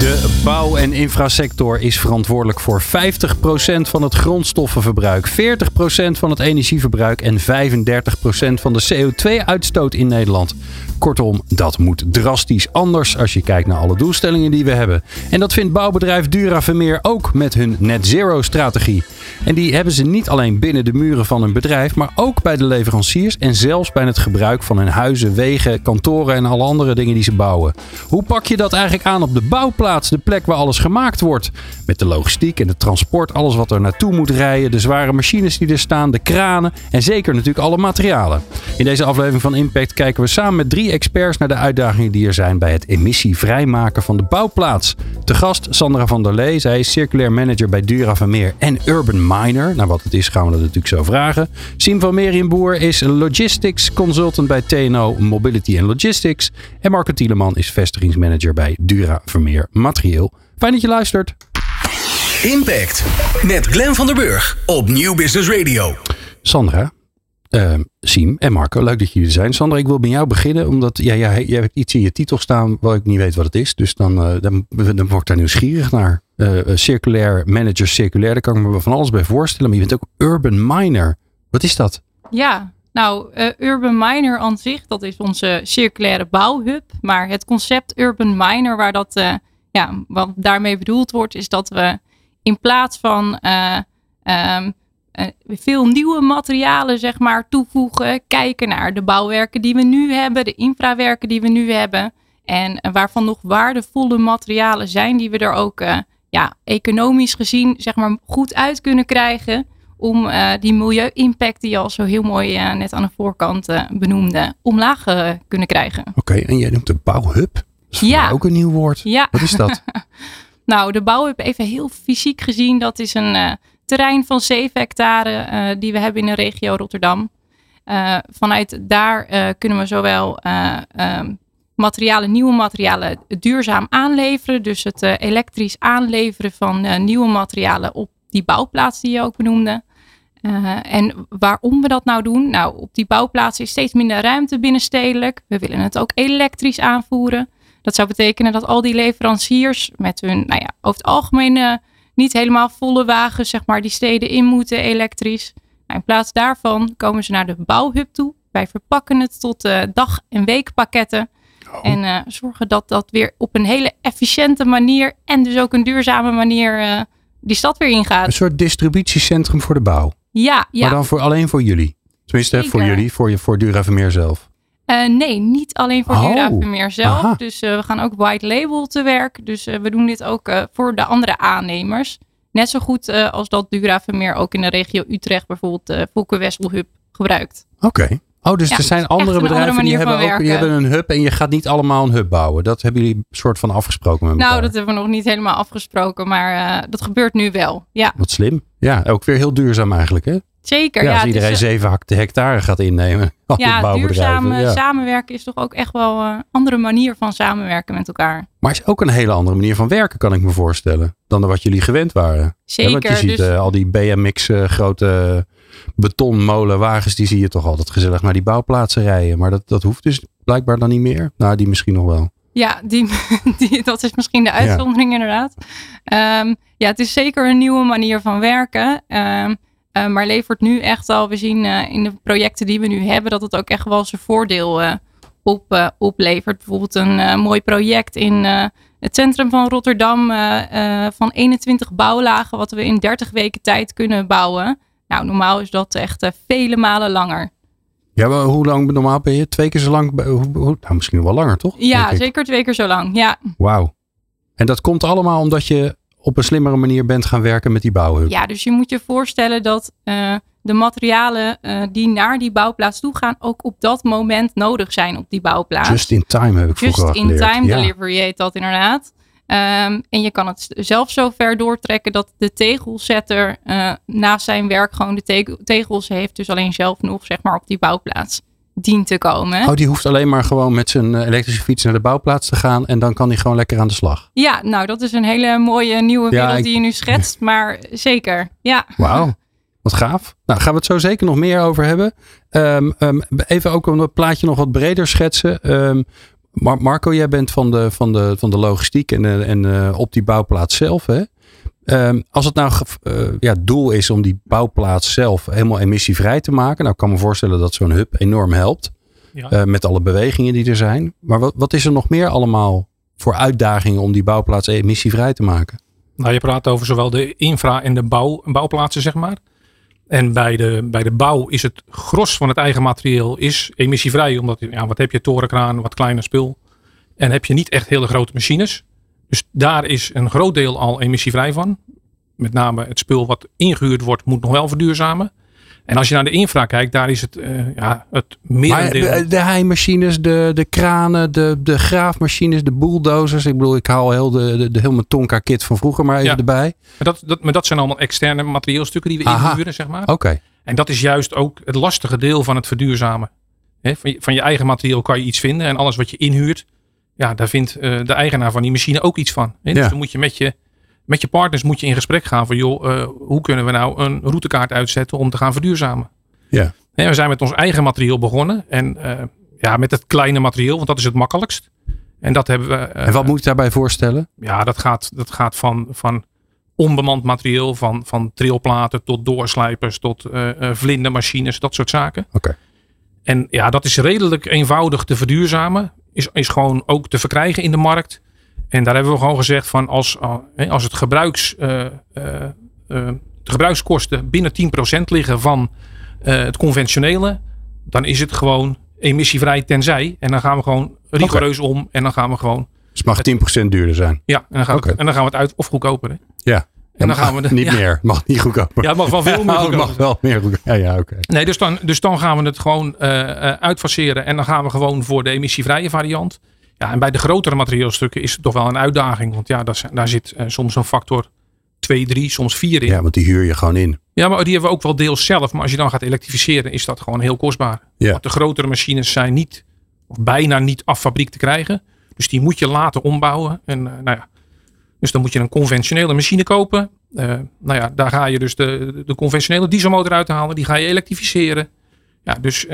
De bouw- en infrasector is verantwoordelijk voor 50% van het grondstoffenverbruik, 40% van het energieverbruik en 35% van de CO2-uitstoot in Nederland. Kortom, dat moet drastisch anders als je kijkt naar alle doelstellingen die we hebben. En dat vindt bouwbedrijf Dura Vermeer ook met hun net zero strategie. En die hebben ze niet alleen binnen de muren van hun bedrijf, maar ook bij de leveranciers en zelfs bij het gebruik van hun huizen, wegen, kantoren en alle andere dingen die ze bouwen. Hoe pak je dat eigenlijk aan op de bouwplaats, de plek waar alles gemaakt wordt? Met de logistiek en het transport, alles wat er naartoe moet rijden, de zware machines die er staan, de kranen en zeker natuurlijk alle materialen. In deze aflevering van Impact kijken we samen met drie experts naar de uitdagingen die er zijn bij het emissievrijmaken van de bouwplaats. Te gast Sandra van der Lee, zij is circulair manager bij Dura Vermeer en Urban Miner. Nou, wat het is gaan we dat natuurlijk zo vragen. Siem van Merienboer is logistics consultant bij TNO Mobility and Logistics. En Marco Tieleman is vestigingsmanager bij Dura Vermeer Materieel. Fijn dat je luistert. Impact met Glenn van der Burg op Nieuw Business Radio. Sandra, uh, Siem en Marco, leuk dat jullie er zijn. Sandra, ik wil bij jou beginnen, omdat ja, ja, jij hebt iets in je titel staan waar ik niet weet wat het is. Dus dan, uh, dan, dan word ik daar nieuwsgierig naar. Uh, circulair manager, circulair, daar kan ik me van alles bij voorstellen. Maar je bent ook urban miner. Wat is dat? Ja, nou, uh, Urban Miner aan zich, dat is onze circulaire bouwhub. Maar het concept Urban Miner, waar dat, uh, ja, wat daarmee bedoeld wordt, is dat we in plaats van uh, um, veel nieuwe materialen, zeg maar, toevoegen, kijken naar de bouwwerken die we nu hebben, de infrawerken die we nu hebben. En waarvan nog waardevolle materialen zijn, die we er ook ja, economisch gezien, zeg maar, goed uit kunnen krijgen om die milieu-impact die je al zo heel mooi net aan de voorkant benoemde, omlaag kunnen krijgen. Oké, en jij noemt de bouwhub. Dat is ja. ook een nieuw woord. Ja. Wat is dat? nou, de bouwhub, even heel fysiek gezien, dat is een terrein van 7 hectare die we hebben in de regio Rotterdam. vanuit daar kunnen we zowel um, materialen, nieuwe materialen duurzaam aanleveren. Dus het elektrisch aanleveren van nieuwe materialen op die bouwplaats die je ook benoemde. Uh, en waarom we dat nou doen? Nou, op die bouwplaats is steeds minder ruimte binnenstedelijk. We willen het ook elektrisch aanvoeren. Dat zou betekenen dat al die leveranciers met hun, nou ja, over het algemeen uh, niet helemaal volle wagens, zeg maar, die steden in moeten elektrisch. Nou, in plaats daarvan komen ze naar de bouwhub toe. Wij verpakken het tot uh, dag- en weekpakketten. Oh. En zorgen dat dat weer op een hele efficiënte manier en dus ook een duurzame manier die stad weer ingaat. Een soort distributiecentrum voor de bouw. Ja, ja. Maar dan voor, alleen voor jullie? Tenminste, Zeker. voor jullie, voor, je, voor Vermeer zelf? Uh, nee, niet alleen voor oh, Dura Vermeer zelf. Aha. Dus uh, we gaan ook white label te werk. Dus uh, we doen dit ook voor de andere aannemers. Net zo goed als dat Dura Vermeer ook in de regio Utrecht bijvoorbeeld de Volker Wessel Hub gebruikt. Oké. Okay. Oh, dus ja, er zijn andere bedrijven andere die hebben, ook, die hebben een hub en je gaat niet allemaal een hub bouwen. Dat hebben jullie soort van afgesproken met elkaar. Nou, dat hebben we nog niet helemaal afgesproken, maar dat gebeurt nu wel. Ja. Wat slim. Ja, ook weer heel duurzaam eigenlijk, hè? Zeker. Ja, ja als iedereen is, zeven hectare gaat innemen. Ja, duurzaam ja. samenwerken is toch ook echt wel een andere manier van samenwerken met elkaar. Maar is ook een hele andere manier van werken, kan ik me voorstellen. Dan wat jullie gewend waren. Zeker. Ja, want je ziet dus... uh, al die BMX uh, grote betonmolenwagens, die zie je toch altijd gezellig naar die bouwplaatsen rijden. Maar dat, dat hoeft dus blijkbaar dan niet meer. Nou, die misschien nog wel. Ja, die, die, dat is misschien de uitzondering inderdaad. Um, ja, het is zeker een nieuwe manier van werken. Um, uh, maar levert nu echt al, we zien uh, in de projecten die we nu hebben, dat het ook echt wel zijn voordeel uh, op, oplevert. Bijvoorbeeld een mooi project in het centrum van Rotterdam van 21 bouwlagen, wat we in 30 weken tijd kunnen bouwen. Nou, normaal is dat echt vele malen langer. Ja, maar hoe lang normaal ben je? Twee keer zo lang? Nou, misschien wel langer, toch? Ja, zeker twee keer zo lang. Ja. Wauw. En dat komt allemaal omdat je op een slimmere manier bent gaan werken met die bouwhub. Ja, dus je moet je voorstellen dat uh, de materialen uh, die naar die bouwplaats toe gaan, ook op dat moment nodig zijn op die bouwplaats. Just in time heb ik Just vroeger in geleerd. time ja. delivery heet dat inderdaad. Ehm, en je kan het zelf zo ver doortrekken dat de tegelzetter uh, naast zijn werk gewoon de tegels heeft. Dus alleen zelf nog zeg maar op die bouwplaats dient te komen. Oh, die hoeft alleen maar gewoon met zijn eh, elektrische fiets naar de bouwplaats te gaan. En dan kan hij gewoon lekker aan de slag. Ja, nou dat is een hele mooie nieuwe wereld die je nu schetst. Maar zeker, ja. Wauw. Wat gaaf. Nou, gaan we het zo zeker nog meer over hebben. Um, um, even ook een plaatje nog wat breder schetsen. Um, Marco, jij bent van de, van de, van de logistiek en, en uh, op die bouwplaats zelf. Hè? Um, als het nou uh, ja, doel is om die bouwplaats zelf helemaal emissievrij te maken. Nou, ik kan me voorstellen dat zo'n hub enorm helpt. Ja. Uh, met alle bewegingen die er zijn. Maar wat, wat is er nog meer allemaal voor uitdagingen om die bouwplaats emissievrij te maken? Nou, je praat over zowel de infra en de bouw, bouwplaatsen, zeg maar. En bij de, bij de bouw is het gros van het eigen materieel is emissievrij. Omdat, ja, wat heb je? Torenkraan, wat kleiner spul. En heb je niet echt hele grote machines. Dus daar is een groot deel al emissievrij van. Met name het spul wat ingehuurd wordt, moet nog wel verduurzamen. En als je naar de infra kijkt, daar is het, uh, ja, het merendeel... Maar de heimachines, de, de kranen, de, de graafmachines, de bulldozers. Ik bedoel, ik haal heel de, de, de hele Tonka kit van vroeger maar even erbij. Maar dat, dat, maar dat zijn allemaal externe materieelstukken die we Aha. inhuren, zeg maar. Oké. En dat is juist ook het lastige deel van het verduurzamen. He, van, je, van je eigen materieel kan je iets vinden. En alles wat je inhuurt, ja, daar vindt uh, de eigenaar van die machine ook iets van. Dus dan moet je met je met je partners moet je in gesprek gaan van joh, uh, hoe kunnen we nou een routekaart uitzetten om te gaan verduurzamen. Ja. En we zijn met ons eigen materieel begonnen en uh, ja, met het kleine materieel, want dat is het makkelijkst. En dat hebben we. En wat moet ik daarbij voorstellen? Ja, dat gaat, dat gaat van, van onbemand materieel, van, van trilplaten tot doorslijpers, tot vlindermachines, dat soort zaken. Oké. Okay. En ja, dat is redelijk eenvoudig te verduurzamen. Is, is gewoon ook te verkrijgen in de markt. En daar hebben we gewoon gezegd van als, eh, als het gebruiks, uh, uh, de gebruikskosten binnen 10% liggen van het conventionele, dan is het gewoon emissievrij tenzij. En dan gaan we gewoon rigoureus okay. om en dan gaan we gewoon. Dus het mag 10% duurder zijn. Ja, en dan gaan, okay. we, en dan gaan we het uit of goedkoper. Hè? Ja. En dan gaan we de, niet ja. meer. Mag niet goedkoper. Ja, het mag wel veel meer. goedkoper. mag wel meer goedkoper. Ja, ja, oké. Nee, dus dan, dus dan gaan we het gewoon uh, uitfaseren. En dan gaan we gewoon voor de emissievrije variant. Ja, en bij de grotere materieelstukken is het toch wel een uitdaging. Want ja, daar, daar zit uh, soms een factor 2, 3, soms 4 in. Ja, want die huur je gewoon in. Ja, maar die hebben we ook wel deels zelf. Maar als je dan gaat elektrificeren, is dat gewoon heel kostbaar. Ja. Want de grotere machines zijn niet, of bijna niet af fabriek te krijgen. Dus die moet je laten ombouwen. En uh, nou ja, dus dan moet je een conventionele machine kopen. Uh, nou ja, daar ga je dus de, de conventionele dieselmotor uithalen. Die ga je elektrificeren. Ja, dus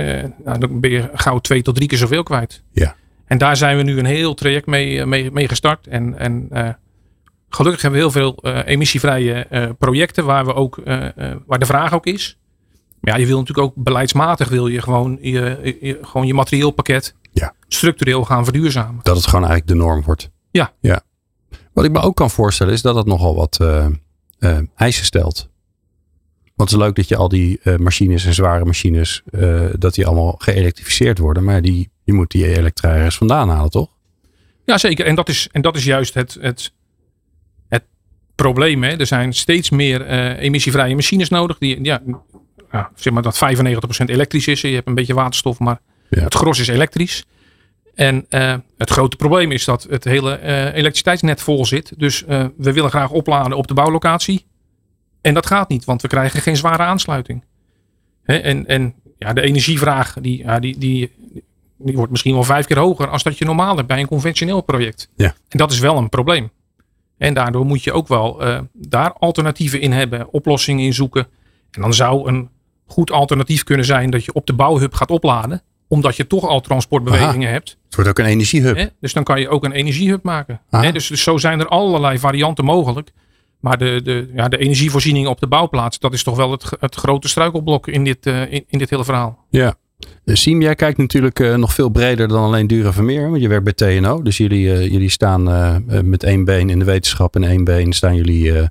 nou, dan ben je gauw twee tot drie keer zoveel kwijt. Ja. En daar zijn we nu een heel traject mee, mee, mee gestart. En, en uh, gelukkig hebben we heel veel emissievrije projecten waar, we ook, waar de vraag ook is. Maar ja, je wil natuurlijk ook beleidsmatig wil je gewoon je, je, gewoon je materieelpakket ja. structureel gaan verduurzamen. Dat het gewoon eigenlijk de norm wordt. Ja. ja. Wat ik me ook kan voorstellen is dat het nogal wat eisen stelt. Want het is leuk dat je al die uh, machines en zware machines, uh, dat die allemaal geëlektrificeerd worden. Maar die, je moet die elektra ergens vandaan halen, toch? Ja, zeker. En dat is, en dat is juist het, het, het probleem. Hè. Er zijn steeds meer uh, emissievrije machines nodig. Die, ja, ja, zeg maar dat 95% elektrisch is. Je hebt een beetje waterstof, maar ja. het gros is elektrisch. En het grote probleem is dat het hele elektriciteitsnet vol zit. Dus we willen graag opladen op de bouwlocatie. En dat gaat niet, want we krijgen geen zware aansluiting. en, en ja, de energievraag die, ja, die, die, die wordt misschien wel vijf keer hoger als dat je normaal hebt bij een conventioneel project. Ja. En dat is wel een probleem. En daardoor moet je ook wel daar alternatieven in hebben, oplossingen in zoeken. En dan zou een goed alternatief kunnen zijn dat je op de bouwhub gaat opladen, omdat je toch al transportbewegingen Aha. hebt. Wordt ook een energiehub. He? Dus dan kan je ook een energiehub maken. Dus, dus zo zijn er allerlei varianten mogelijk. Maar de, de, ja, de energievoorziening op de bouwplaats, dat is toch wel het, het grote struikelblok in dit, uh, in, in, dit hele verhaal. Ja. Siem, jij kijkt natuurlijk uh, nog veel breder dan alleen Dure Vermeer. Want je werkt bij TNO. Dus jullie, uh, jullie staan met één been in de wetenschap en één been staan jullie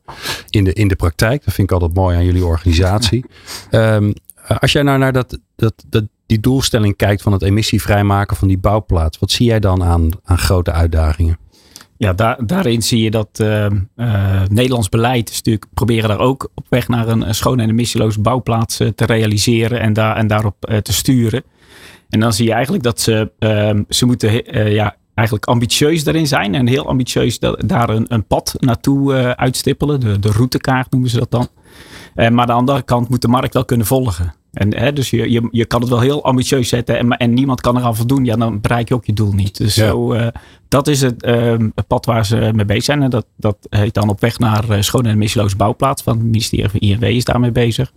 in, de, in de praktijk. Dat vind ik altijd mooi aan jullie organisatie. um, als jij nou naar dat, dat, dat, die doelstelling kijkt van het emissievrijmaken van die bouwplaats. Wat zie jij dan aan, aan grote uitdagingen? Ja, daar, daarin zie je dat uh, uh, Nederlands beleid is natuurlijk proberen daar ook op weg naar een, een schone en emissieloze bouwplaats uh, te realiseren en, daar, en daarop te sturen. En dan zie je eigenlijk dat ze, ehm, ze moeten ja, eigenlijk ambitieus daarin zijn. En heel ambitieus daar een, een pad naartoe uitstippelen. De, de routekaart noemen ze dat dan. Maar aan de andere kant moet de markt wel kunnen volgen. En, hè, dus je, je, je kan het wel heel ambitieus zetten en, en niemand kan eraan voldoen. Ja, dan bereik je ook je doel niet. Dus zo, uh, dat is het, uh, het, pad waar ze mee bezig zijn. En dat, dat heet dan op weg naar uh, schone en emissieloze bouwplaats. Van het ministerie van INW is daarmee bezig.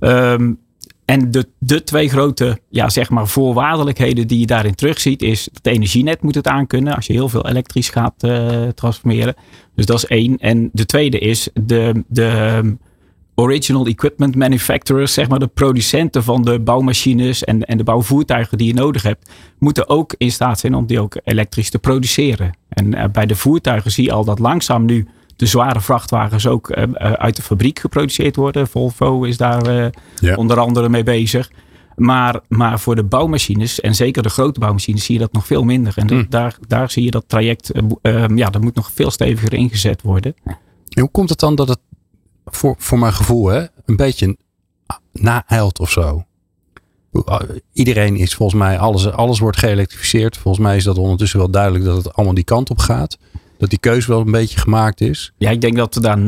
Um, en de, de twee grote ja, zeg maar voorwaardelijkheden die je daarin terugziet, is het energienet moet het aankunnen als je heel veel elektrisch gaat uh, transformeren. Dus dat is één. En de tweede is de, de original equipment manufacturers, zeg maar de producenten van de bouwmachines en, en de bouwvoertuigen die je nodig hebt, moeten ook in staat zijn om die ook elektrisch te produceren. En uh, bij de voertuigen zie je al dat langzaam nu de zware vrachtwagens ook uh, uit de fabriek geproduceerd worden. Volvo is daar uh, ja. onder andere mee bezig. Maar, maar voor de bouwmachines, en zeker de grote bouwmachines, zie je dat nog veel minder. En mm. daar, daar zie je dat traject, uh, ja, dat moet nog veel steviger ingezet worden. En hoe komt het dan dat het, voor, voor mijn gevoel, hè, een beetje naeilt of zo? Iedereen is volgens mij, alles, alles wordt geëlektrificeerd. Volgens mij is dat ondertussen wel duidelijk dat het allemaal die kant op gaat dat die keuze wel een beetje gemaakt is? Ja, ik denk dat we daar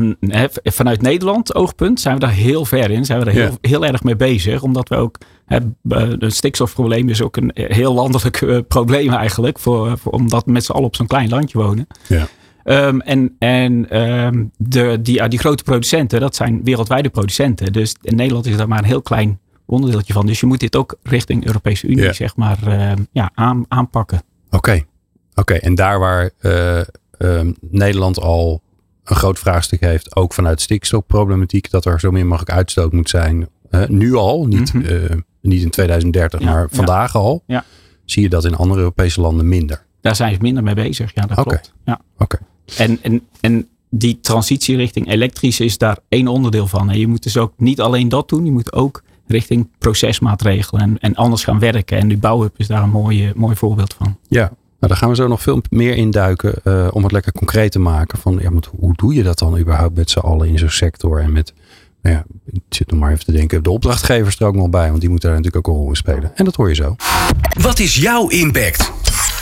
vanuit Nederland oogpunt zijn we daar heel ver in. Zijn we daar heel, heel erg mee bezig. Omdat we ook, het stikstofprobleem is ook een heel landelijk probleem eigenlijk. Voor, voor, omdat we met z'n allen op zo'n klein landje wonen. Ja. Um, en en um, de, die, die grote producenten, dat zijn wereldwijde producenten. Dus in Nederland is daar maar een heel klein onderdeeltje van. Dus je moet dit ook richting Europese Unie, zeg maar, uh, ja, aan, aanpakken. Oké, okay. oké. Okay. En daar waar uh, um, Nederland al een groot vraagstuk heeft, ook vanuit stikstofproblematiek, dat er zo min mogelijk uitstoot moet zijn. Uh, nu al, niet, mm -hmm. uh, niet in 2030, ja, maar vandaag ja. al. Ja. Zie je dat in andere Europese landen minder? Daar zijn ze minder mee bezig, ja, dat okay. klopt. Ja. Okay. En, en, en die transitie richting elektrisch is daar één onderdeel van. En je moet dus ook niet alleen dat doen, je moet ook richting procesmaatregelen en, en anders gaan werken. En die bouwhub is daar een mooi, mooi voorbeeld van. Ja, nou, daar gaan we zo nog veel meer induiken uh, om het lekker concreet te maken. Van ja, maar hoe doe je dat dan überhaupt met z'n allen in zo'n sector? En met, nou ja, ik zit nog maar even te denken, de opdrachtgevers er ook nog bij, want die moeten daar natuurlijk ook een rol in spelen. En dat hoor je zo. Wat is jouw impact?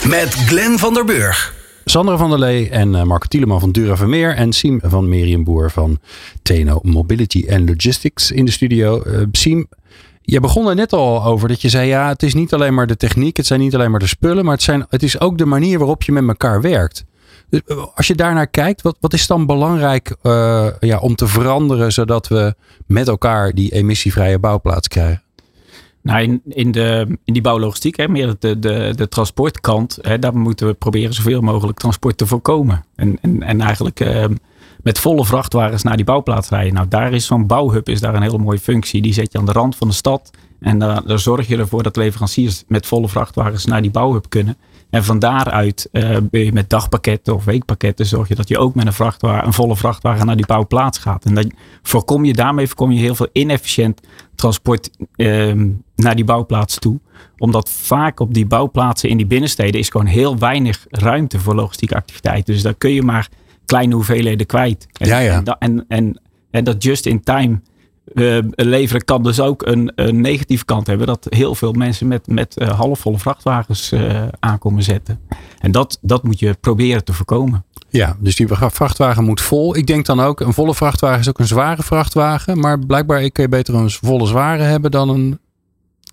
Met Glenn van der Burg. Sandra van der Lee en uh, Marco Tieleman van Dura Vermeer en Siem van Merium Boer van Teno Mobility and Logistics in de studio. Uh, Siem, je begon er net al over dat je zei: ja, het is niet alleen maar de techniek, het zijn niet alleen maar de spullen, maar het, zijn, het is ook de manier waarop je met elkaar werkt. Dus als je daarnaar kijkt, wat, wat is dan belangrijk ja, om te veranderen zodat we met elkaar die emissievrije bouwplaats krijgen? Nou, in, de, in die bouwlogistiek, hè, meer de, de, de transportkant, hè, daar moeten we proberen zoveel mogelijk transport te voorkomen. En, en, en eigenlijk uh, met volle vrachtwagens naar die bouwplaats rijden. Nou, daar is zo'n bouwhub is daar een hele mooie functie. Die zet je aan de rand van de stad. En daar, daar zorg je ervoor dat leveranciers met volle vrachtwagens naar die bouwhub kunnen. En van daaruit uh, ben je met dagpakketten of weekpakketten zorg je dat je ook met een, vrachtwagen, een volle vrachtwagen naar die bouwplaats gaat. En dan voorkom je, daarmee voorkom je heel veel inefficiënt transport uh, naar die bouwplaats toe. Omdat vaak op die bouwplaatsen in die binnensteden is gewoon heel weinig ruimte voor logistieke activiteiten. Dus daar kun je maar kleine hoeveelheden kwijt. En, ja, ja. En, en, en, en dat just in time uh, leveren kan dus ook een, een, negatieve kant hebben. Dat heel veel mensen met, met uh, halfvolle vrachtwagens uh, aankomen zetten. En dat, dat moet je proberen te voorkomen. Ja, dus die vrachtwagen moet vol. Ik denk dan ook, een volle vrachtwagen is ook een zware vrachtwagen. Maar blijkbaar kun je beter een volle zware hebben dan een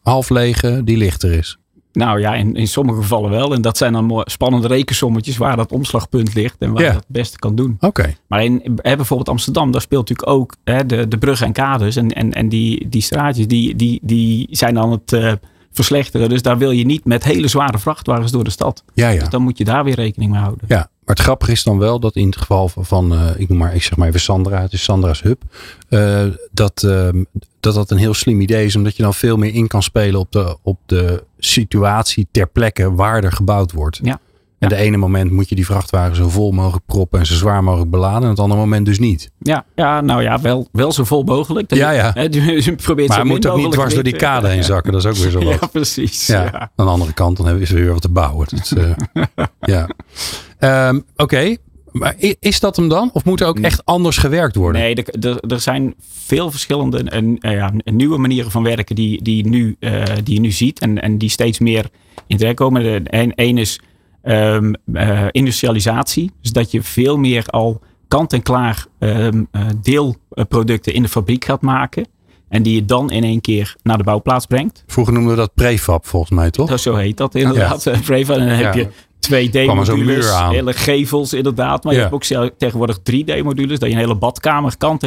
half lege die lichter is. Nou ja, in, in sommige gevallen wel. En dat zijn dan spannende rekensommetjes waar dat omslagpunt ligt en waar Ja. je dat het beste kan doen. Oké. Maar in hè, bijvoorbeeld Amsterdam, daar speelt natuurlijk ook hè, de, de bruggen en kades. En, en, en die, die straatjes, die, die, die zijn dan het eh, verslechteren. Dus daar wil je niet met hele zware vrachtwagens door de stad. Ja, ja. Dus dan moet je daar weer rekening mee houden. Ja, maar het grappige is dan wel dat in het geval van, eh, ik noem maar, ik zeg maar even Sandra, het is Sandra's Hub, eh, dat, ehm, dat dat een heel slim idee is, omdat je dan veel meer in kan spelen op de, op de situatie ter plekke waar er gebouwd wordt. Ja. En de ene moment moet je die vrachtwagen zo vol mogelijk proppen en zo zwaar mogelijk beladen, en het andere moment dus niet. Ja, ja nou ja, wel, wel zo vol mogelijk. Dat Ja, je- ja. je, je probeert Maar hij moet ook niet dwars door die kade heen zakken, dat is ook weer zo wat. Ja, precies. Ja. Ja. Aan de andere kant, dan hebben ze weer wat te bouwen. Dat is, eh, ja. Ehm, Oké, maar is dat hem dan? Of moet er ook echt anders gewerkt worden? Nee, er, er, zijn veel verschillende en, eh, ja, nieuwe manieren van werken die, die, nu, eh, die je nu ziet en, en die steeds meer in terecht komen. Één is ehm, eh, industrialisatie. Dus dat je veel meer al kant-en-klaar ehm, eh, deelproducten in de fabriek gaat maken. En die je dan in één keer naar de bouwplaats brengt. Vroeger noemden we dat prefab volgens mij, toch? Dat, zo heet dat inderdaad. eh, Prefab. En dan heb Ja. je 2D-modules, muur aan. hele gevels inderdaad. Maar Ja. je hebt ook tegenwoordig 3D-modules. Dat je een hele badkamer kant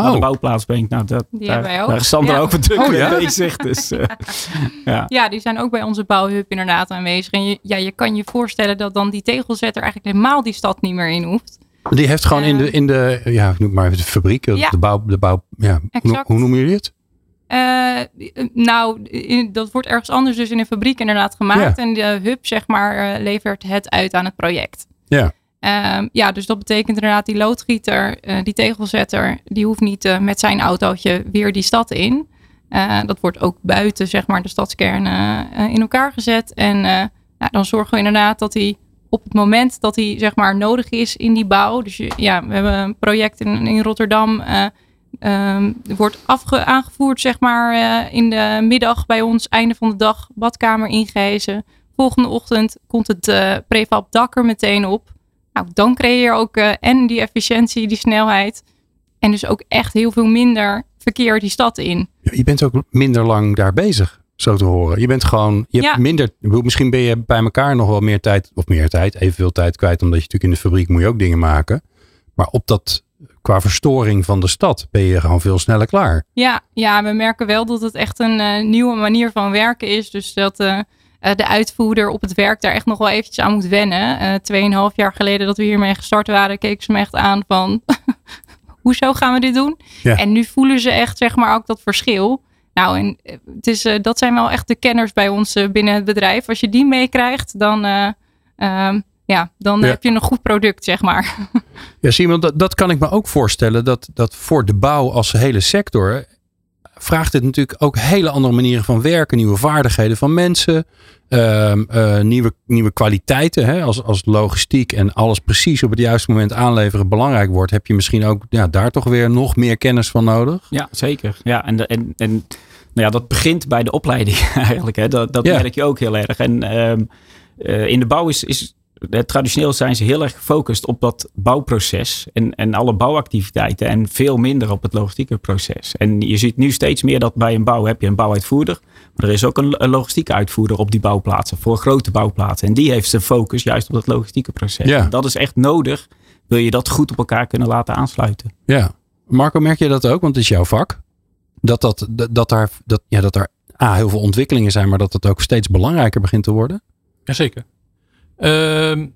naar de Oh, bouwplaats brengt. Nou, dat, Die daar, hebben wij ook. daar is Sandra Ja. ook druk Oh, ja? bezig. Dus, eh, ja. Ja, die zijn ook bij onze bouwhub inderdaad aanwezig. En je, ja, je kan je voorstellen dat dan die tegelzetter eigenlijk helemaal die stad niet meer in hoeft. die heeft gewoon in de, in de ja, ik noem maar even de fabriek, Ja. de bouw, de bouw, ja. Hoe, Exact. hoe noemen jullie het? Eh, nou, in- dat wordt ergens anders dus in een fabriek inderdaad gemaakt. En de hub, zeg maar, eh, levert het uit aan het project. Ja. Ehm, ja, dus dat betekent inderdaad die loodgieter, eh, die tegelzetter, die hoeft niet eh, met zijn autootje weer die stad in. Eh, dat wordt ook buiten, zeg maar, de stadskern in elkaar gezet. En eh, nou, dan zorgen we inderdaad dat hij op het moment dat hij, zeg maar, nodig is in die bouw. Dus ja, we hebben een project in, in Rotterdam. er wordt afge, aangevoerd, zeg maar, in de middag bij ons, einde van de dag, badkamer ingehezen. Volgende ochtend komt het prefab dak er meteen op. Nou, dan creëer je ook eh, en die efficiëntie, die snelheid. En dus ook echt heel veel minder verkeer die stad in. Je bent ook minder lang daar bezig, zo te horen. Je bent gewoon, je hebt minder, misschien ben je bij elkaar nog wel meer tijd, of meer tijd, evenveel tijd kwijt, omdat je natuurlijk in de fabriek moet je ook dingen maken. Maar op dat, qua verstoring van de stad, ben je gewoon veel sneller klaar. Ja, ja, we merken wel dat het echt een eh, nieuwe manier van werken is. Dus dat eh, de uitvoerder op het werk daar echt nog wel eventjes aan moet wennen. Eh Tweeënhalf jaar geleden dat we hiermee gestart waren, keken ze me echt aan van... Hoezo gaan we dit doen? Ja. En nu voelen ze echt zeg maar ook dat verschil. Nou, en eh, het is, eh, dat zijn wel echt de kenners bij ons eh, binnen het bedrijf. Als je die meekrijgt, dan, eh, ehm, ja, dan Ja. heb je een goed product, zeg maar. Ja, Simon, dat, dat kan ik me ook voorstellen. Dat, dat voor de bouw als hele sector vraagt het natuurlijk ook hele andere manieren van werken. Nieuwe vaardigheden van mensen. ehm, eh, nieuwe, nieuwe kwaliteiten. Hè? Als, als logistiek en alles precies op het juiste moment aanleveren belangrijk wordt. Heb je misschien ook ja, daar toch weer nog meer kennis van nodig. Ja, zeker. Ja, en, en, en nou ja, dat begint bij de opleiding eigenlijk. Hè. Dat, dat Ja. merk je ook heel erg. En ehm, eh, in de bouw is, is traditioneel zijn ze heel erg gefocust op dat bouwproces en, en alle bouwactiviteiten en veel minder op het logistieke proces. En je ziet nu steeds meer dat bij een bouw heb je een bouwuitvoerder, maar er is ook een, een logistieke uitvoerder op die bouwplaatsen, voor grote bouwplaatsen. En die heeft zijn focus juist op dat logistieke proces. Ja. En dat is echt nodig, wil je dat goed op elkaar kunnen laten aansluiten. Ja. Marco, merk je dat ook? Want het is jouw vak. Dat, dat, dat, dat, daar, dat, ja, dat er A, heel veel ontwikkelingen zijn, maar dat het ook steeds belangrijker begint te worden. Jazeker. Ehm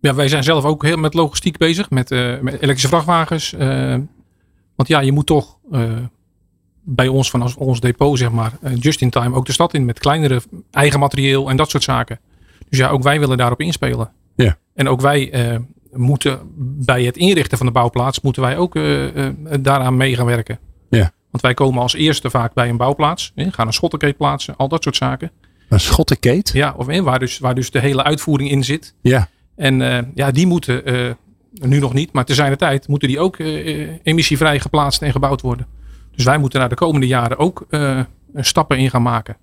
ja, wij zijn zelf ook heel met logistiek bezig, met, eh, met elektrische vrachtwagens. eh, want ja, je moet toch eh, bij ons, van ons, depot, zeg maar, eh, just in time ook de stad in met kleinere eigen materieel en dat soort zaken. Dus ja, ook wij willen daarop inspelen. Ja. En ook wij moeten bij het inrichten van de bouwplaats, moeten wij ook daaraan mee gaan werken. Ja. Want wij komen als eerste vaak bij een bouwplaats, hè, gaan een schottenkeet plaatsen, al dat soort zaken. Een schottenkeet. Ja, of eh, waar, dus, waar dus de hele uitvoering in zit. Ja. En eh, ja, die moeten eh, nu nog niet, maar te zijn de tijd moeten die ook eh, emissievrij geplaatst en gebouwd worden. Dus wij moeten daar de komende jaren ook stappen in gaan maken.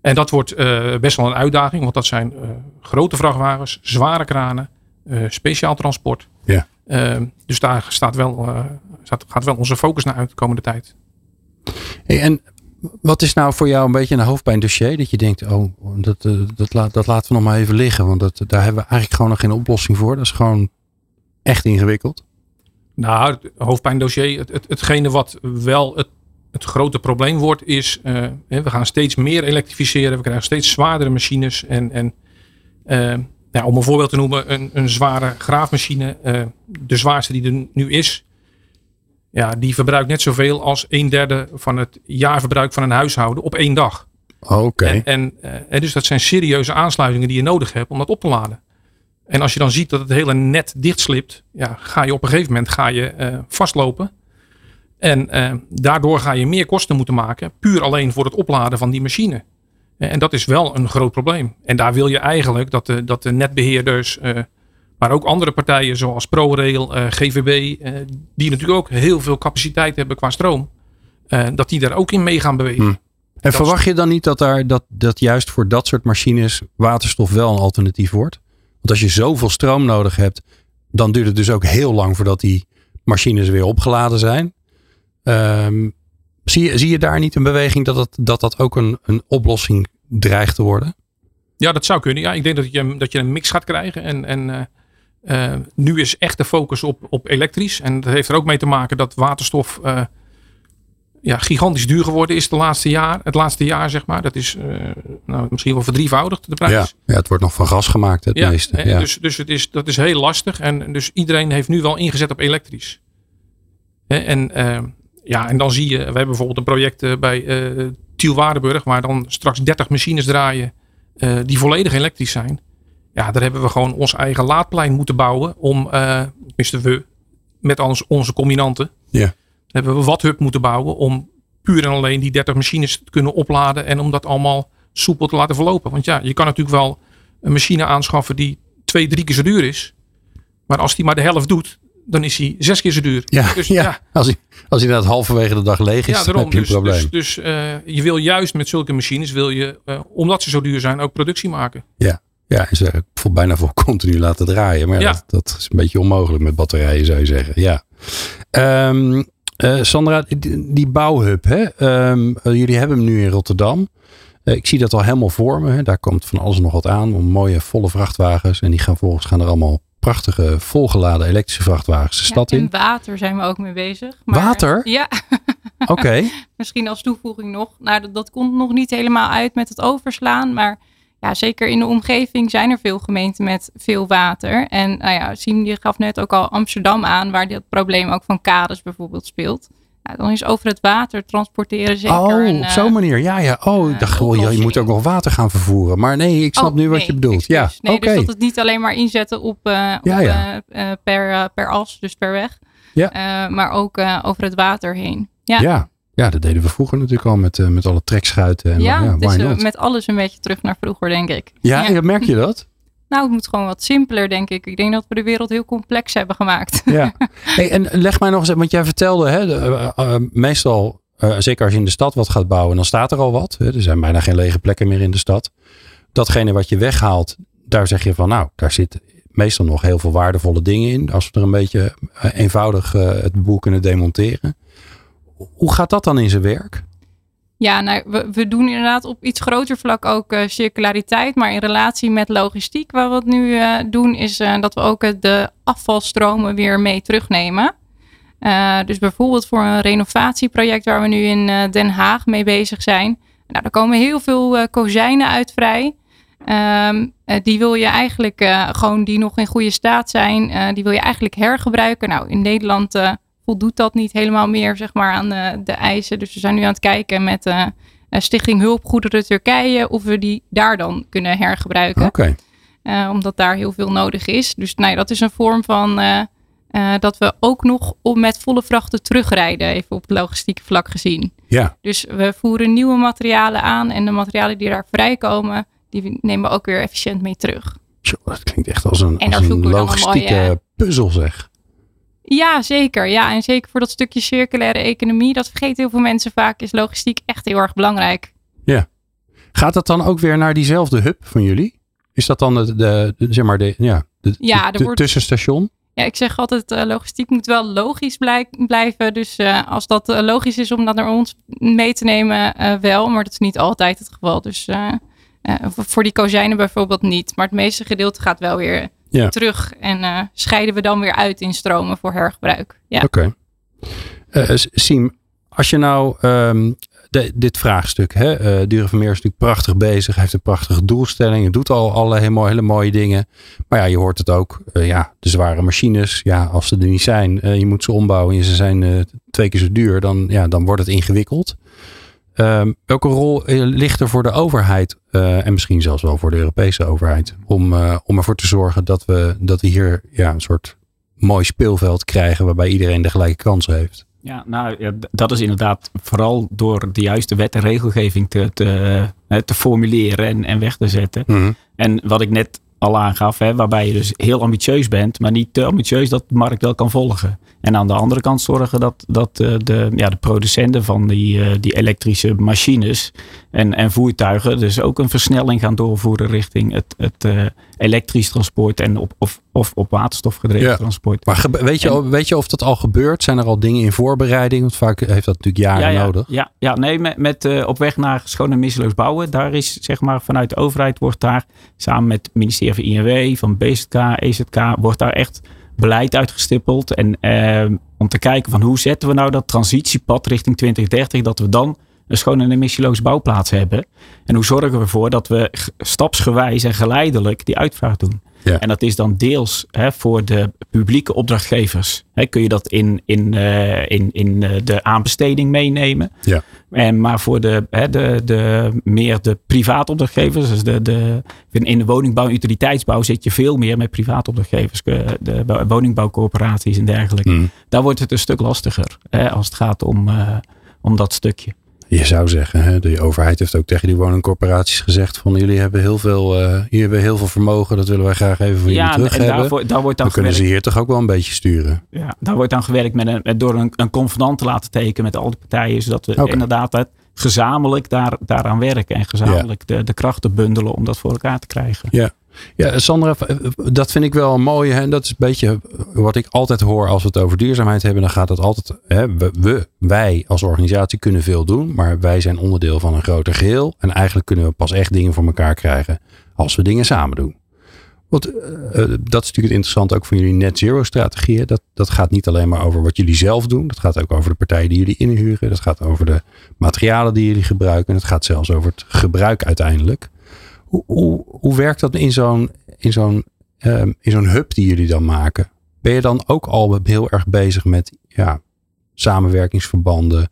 En dat wordt best wel een uitdaging, want dat zijn grote vrachtwagens, zware kranen, speciaal transport. Ja. Dus daar staat wel, staat, gaat wel onze focus naar uit de komende tijd. Hey, en wat is nou voor jou een beetje een hoofdpijndossier? Dat je denkt, oh, dat, eh, dat, laat, dat laten we nog maar even liggen. Want dat, daar hebben we eigenlijk gewoon nog geen oplossing voor. Dat is gewoon echt ingewikkeld. Nou, het hoofdpijndossier, het, het, hetgene wat wel het, het grote probleem wordt, is eh, we gaan steeds meer elektrificeren. We krijgen steeds zwaardere machines. En, en eh, om een voorbeeld te noemen, een, een zware graafmachine, de zwaarste die er nu is, ja, die verbruikt net zoveel als een derde van het jaarverbruik van een huishouden op één dag. Oké. En, en, eh, en dus dat zijn serieuze aansluitingen die je nodig hebt om dat op te laden. En als je dan ziet dat het hele net dichtslipt, ja, ga je op een gegeven moment ga je, eh, vastlopen. En eh, daardoor ga je meer kosten moeten maken, puur alleen voor het opladen van die machine. En dat is wel een groot probleem. En daar wil je eigenlijk dat de, dat de netbeheerders, eh, maar ook andere partijen zoals ProRail, eh, GVB, eh, die natuurlijk ook heel veel capaciteit hebben qua stroom, eh, dat die daar ook in mee gaan bewegen. Hm. En verwacht je dan niet dat, daar, dat, dat juist voor dat soort machines waterstof wel een alternatief wordt? Want als je zoveel stroom nodig hebt, dan duurt het dus ook heel lang voordat die machines weer opgeladen zijn. Ehm, zie, je, zie je daar niet een beweging dat dat, dat, dat ook een, een oplossing dreigt te worden? Ja, dat zou kunnen. Ja, ik denk dat je, dat je een mix gaat krijgen. En, en uh, nu is echt de focus op, op elektrisch. En dat heeft er ook mee te maken dat waterstof uh, ja, gigantisch duur geworden is de laatste jaar, het laatste jaar, zeg maar. Dat is uh, nou, misschien wel verdrievoudigd, de prijs. Ja, ja, het wordt nog van gas gemaakt, het ja, meeste. Ja. Dus, dus het is, dat is heel lastig. En dus iedereen heeft nu wel ingezet op elektrisch. En, ja, en dan zie je, we hebben bijvoorbeeld een project bij Tiel Waardenburg, waar dan straks 30 machines draaien die volledig elektrisch zijn. Ja, daar hebben we gewoon ons eigen laadplein moeten bouwen om, uh, we, met ons, onze combinanten. Ja. Hebben we wat hub moeten bouwen om puur en alleen die 30 machines te kunnen opladen en om dat allemaal soepel te laten verlopen. Want ja, je kan natuurlijk wel een machine aanschaffen die twee, drie keer zo duur is. Maar als die maar de helft doet, dan is hij zes keer zo duur. Ja, dus, ja. ja. Als, hij, als hij dat halverwege de dag leeg is, ja, daarom, heb je een dus, probleem. Dus, dus uh, je wil juist met zulke machines, wil je, uh, omdat ze zo duur zijn, ook productie maken. Ja, ja en ze voor bijna voor continu laten draaien. Maar ja. dat, dat, is een beetje onmogelijk met batterijen, zou je zeggen. Ja. Um, uh, Sandra, die, die bouwhub, hè? Um, jullie hebben hem nu in Rotterdam. ik zie dat al helemaal voor me. Hè? Daar komt van alles nog wat aan. Mooie volle vrachtwagens. En die gaan volgens gaan er allemaal prachtige volgeladen elektrische vrachtwagens de ja, stad en in. water zijn we ook mee bezig. Maar, water? Ja. Oké. Okay. Misschien als toevoeging nog. Nou, dat, dat, komt nog niet helemaal uit met het overslaan. Maar ja, zeker in de omgeving zijn er veel gemeenten met veel water. En nou ja, Siem je gaf net ook al Amsterdam aan, waar dit probleem ook van kades bijvoorbeeld speelt. Nou, dan is over het water transporteren zeker Oh, een, op uh, zo'n manier. Ja, ja. Oh, ik dacht, oh, je moet ook nog water gaan vervoeren. Maar nee, ik snap oh, nu wat je bedoelt. Excuus. Ja, nee, dus dat het niet alleen maar inzetten op, uh, op Ja, uh, per, per as, dus per weg. Ja. Maar ook over het water heen. Ja, Ja. Ja, dat deden we vroeger natuurlijk al met, uh, met alle trekschuiten. En, ja, ja uh, not? met alles een beetje terug naar vroeger, denk ik. Ja, ja. merk je dat? Nou, het moet gewoon wat simpeler, denk ik. Ik denk dat we de wereld heel complex hebben gemaakt. Ja. Hey, en leg mij nog eens, want jij vertelde, hè, de, uh, meestal, uh, zeker als je in de stad wat gaat bouwen, dan staat er al wat. Hè, er zijn bijna geen lege plekken meer in de stad. Datgene wat je weghaalt, daar zeg je van, nou, daar zit meestal nog heel veel waardevolle dingen in. Als we er een beetje eenvoudig het boel kunnen demonteren. Hoe gaat dat dan in zijn werk? Ja, nou, we, we, doen inderdaad op iets groter vlak ook uh, circulariteit. Maar in relatie met logistiek, wat we het nu uh, doen, is uh, dat we ook de afvalstromen weer mee terugnemen. dus bijvoorbeeld voor een renovatieproject waar we nu in Den Haag mee bezig zijn. Nou, daar komen heel veel kozijnen uit vrij. Um, die wil je eigenlijk gewoon, die nog in goede staat zijn, die wil je eigenlijk hergebruiken. Nou, in Nederland voldoet dat niet helemaal meer zeg maar, aan de, de eisen. Dus we zijn nu aan het kijken met uh, Stichting Hulpgoederen Turkije of we die daar dan kunnen hergebruiken. Oké. Okay. Uh, omdat daar heel veel nodig is. Dus nou, ja, dat is een vorm van uh, dat we ook nog om met volle vrachten terugrijden, even op het logistieke vlak gezien. Ja. Dus we voeren nieuwe materialen aan en de materialen die daar vrijkomen, die nemen we ook weer efficiënt mee terug. Dat klinkt echt als een, en als een logistieke mooie, puzzel zeg. Ja, zeker. Ja, en zeker voor dat stukje circulaire economie, dat vergeten heel veel mensen vaak, is logistiek echt heel erg belangrijk. Ja. Gaat dat dan ook weer naar diezelfde hub van jullie? Is dat dan de, de, de zeg maar de, ja, de, ja, de, wordt, tussenstation? Ja, ik zeg altijd, uh, logistiek moet wel logisch blij, blijven. Dus uh, als dat uh, logisch is om dat naar ons mee te nemen, wel. Maar dat is niet altijd het geval. Dus voor die kozijnen bijvoorbeeld niet. Maar het meeste gedeelte gaat wel weer ja. terug en uh, scheiden we dan weer uit in stromen voor hergebruik. Ja. Oké. Okay. Uh, Siem, als je nou um, de, dit vraagstuk, hè, uh, Dure Vermeer is natuurlijk prachtig bezig, heeft een prachtige doelstelling, het doet al alle hele, hele mooie dingen. Maar ja, je hoort het ook, ja, de zware machines, ja, als ze er niet zijn, je moet ze ombouwen en ze zijn twee keer zo duur, dan, ja, dan wordt het ingewikkeld. Um, welke rol ligt er voor de overheid uh, en misschien zelfs wel voor de Europese overheid om, uh, om ervoor te zorgen dat we, dat we hier ja, een soort mooi speelveld krijgen waarbij iedereen de gelijke kansen heeft? Ja, nou ja, dat is inderdaad vooral door de juiste wet en regelgeving te, te, te formuleren en, en weg te zetten. Mm-hmm. En wat ik net al aangaf, hè, waarbij je dus heel ambitieus bent, maar niet te ambitieus dat de markt wel kan volgen. En aan de andere kant zorgen dat, dat uh, de, ja, de producenten van die, uh, die elektrische machines en, en voertuigen dus ook een versnelling gaan doorvoeren richting het, het uh, elektrisch transport en op, of, of op waterstof gedreven ja. transport. Maar weet je, en, weet je of dat al gebeurt? Zijn er al dingen in voorbereiding? Want vaak heeft dat natuurlijk jaren ja, ja, nodig. Ja, ja, nee, met, met op weg naar schoon en missieloos bouwen. Daar is zeg maar vanuit de overheid wordt daar samen met het ministerie van INW, van BZK, EZK, wordt daar echt beleid uitgestippeld. En eh, om te kijken van hoe zetten we nou dat transitiepad richting 2030, dat we dan een schoon en emissieloos bouwplaats hebben. En hoe zorgen we ervoor dat we stapsgewijs en geleidelijk die uitvraag doen. Ja. En dat is dan deels hè, voor de publieke opdrachtgevers. Hè, kun je dat in, in, uh, in, in de aanbesteding meenemen. Ja. En, maar voor de, hè, de, de, meer de privaatopdrachtgevers, dus de, de, in de woningbouw en utiliteitsbouw zit je veel meer met privaatopdrachtgevers, de woningbouwcorporaties en dergelijke. Mm. Daar wordt het een stuk lastiger hè, als het gaat om, uh, om dat stukje. Je zou zeggen, hè, de overheid heeft ook tegen die woningcorporaties gezegd van jullie hebben heel veel, uh, jullie hebben heel veel vermogen, dat willen wij graag even van ja, jullie terug en hebben. Daarvoor, daar wordt dan, dan kunnen ze hier toch ook wel een beetje sturen. Ja, daar wordt dan gewerkt met een, met door een, een convenant te laten tekenen met al die partijen, zodat we okay. inderdaad het gezamenlijk daar, daaraan werken en gezamenlijk ja. de, de krachten bundelen om dat voor elkaar te krijgen. Ja. Ja, Sandra, dat vind ik wel een mooie. En dat is een beetje wat ik altijd hoor als we het over duurzaamheid hebben. Dan gaat het altijd. Hè, we, wij als organisatie kunnen veel doen. Maar wij zijn onderdeel van een groter geheel. En eigenlijk kunnen we pas echt dingen voor elkaar krijgen. als we dingen samen doen. Want dat is natuurlijk het interessante ook van jullie net zero strategieën. Dat, dat gaat niet alleen maar over wat jullie zelf doen. Dat gaat ook over de partijen die jullie inhuren. Dat gaat over de materialen die jullie gebruiken. En het gaat zelfs over het gebruik uiteindelijk. Hoe, hoe, werkt dat in zo'n in zo'n um, in zo'n hub die jullie dan maken? Ben je dan ook al heel erg bezig met ja, samenwerkingsverbanden,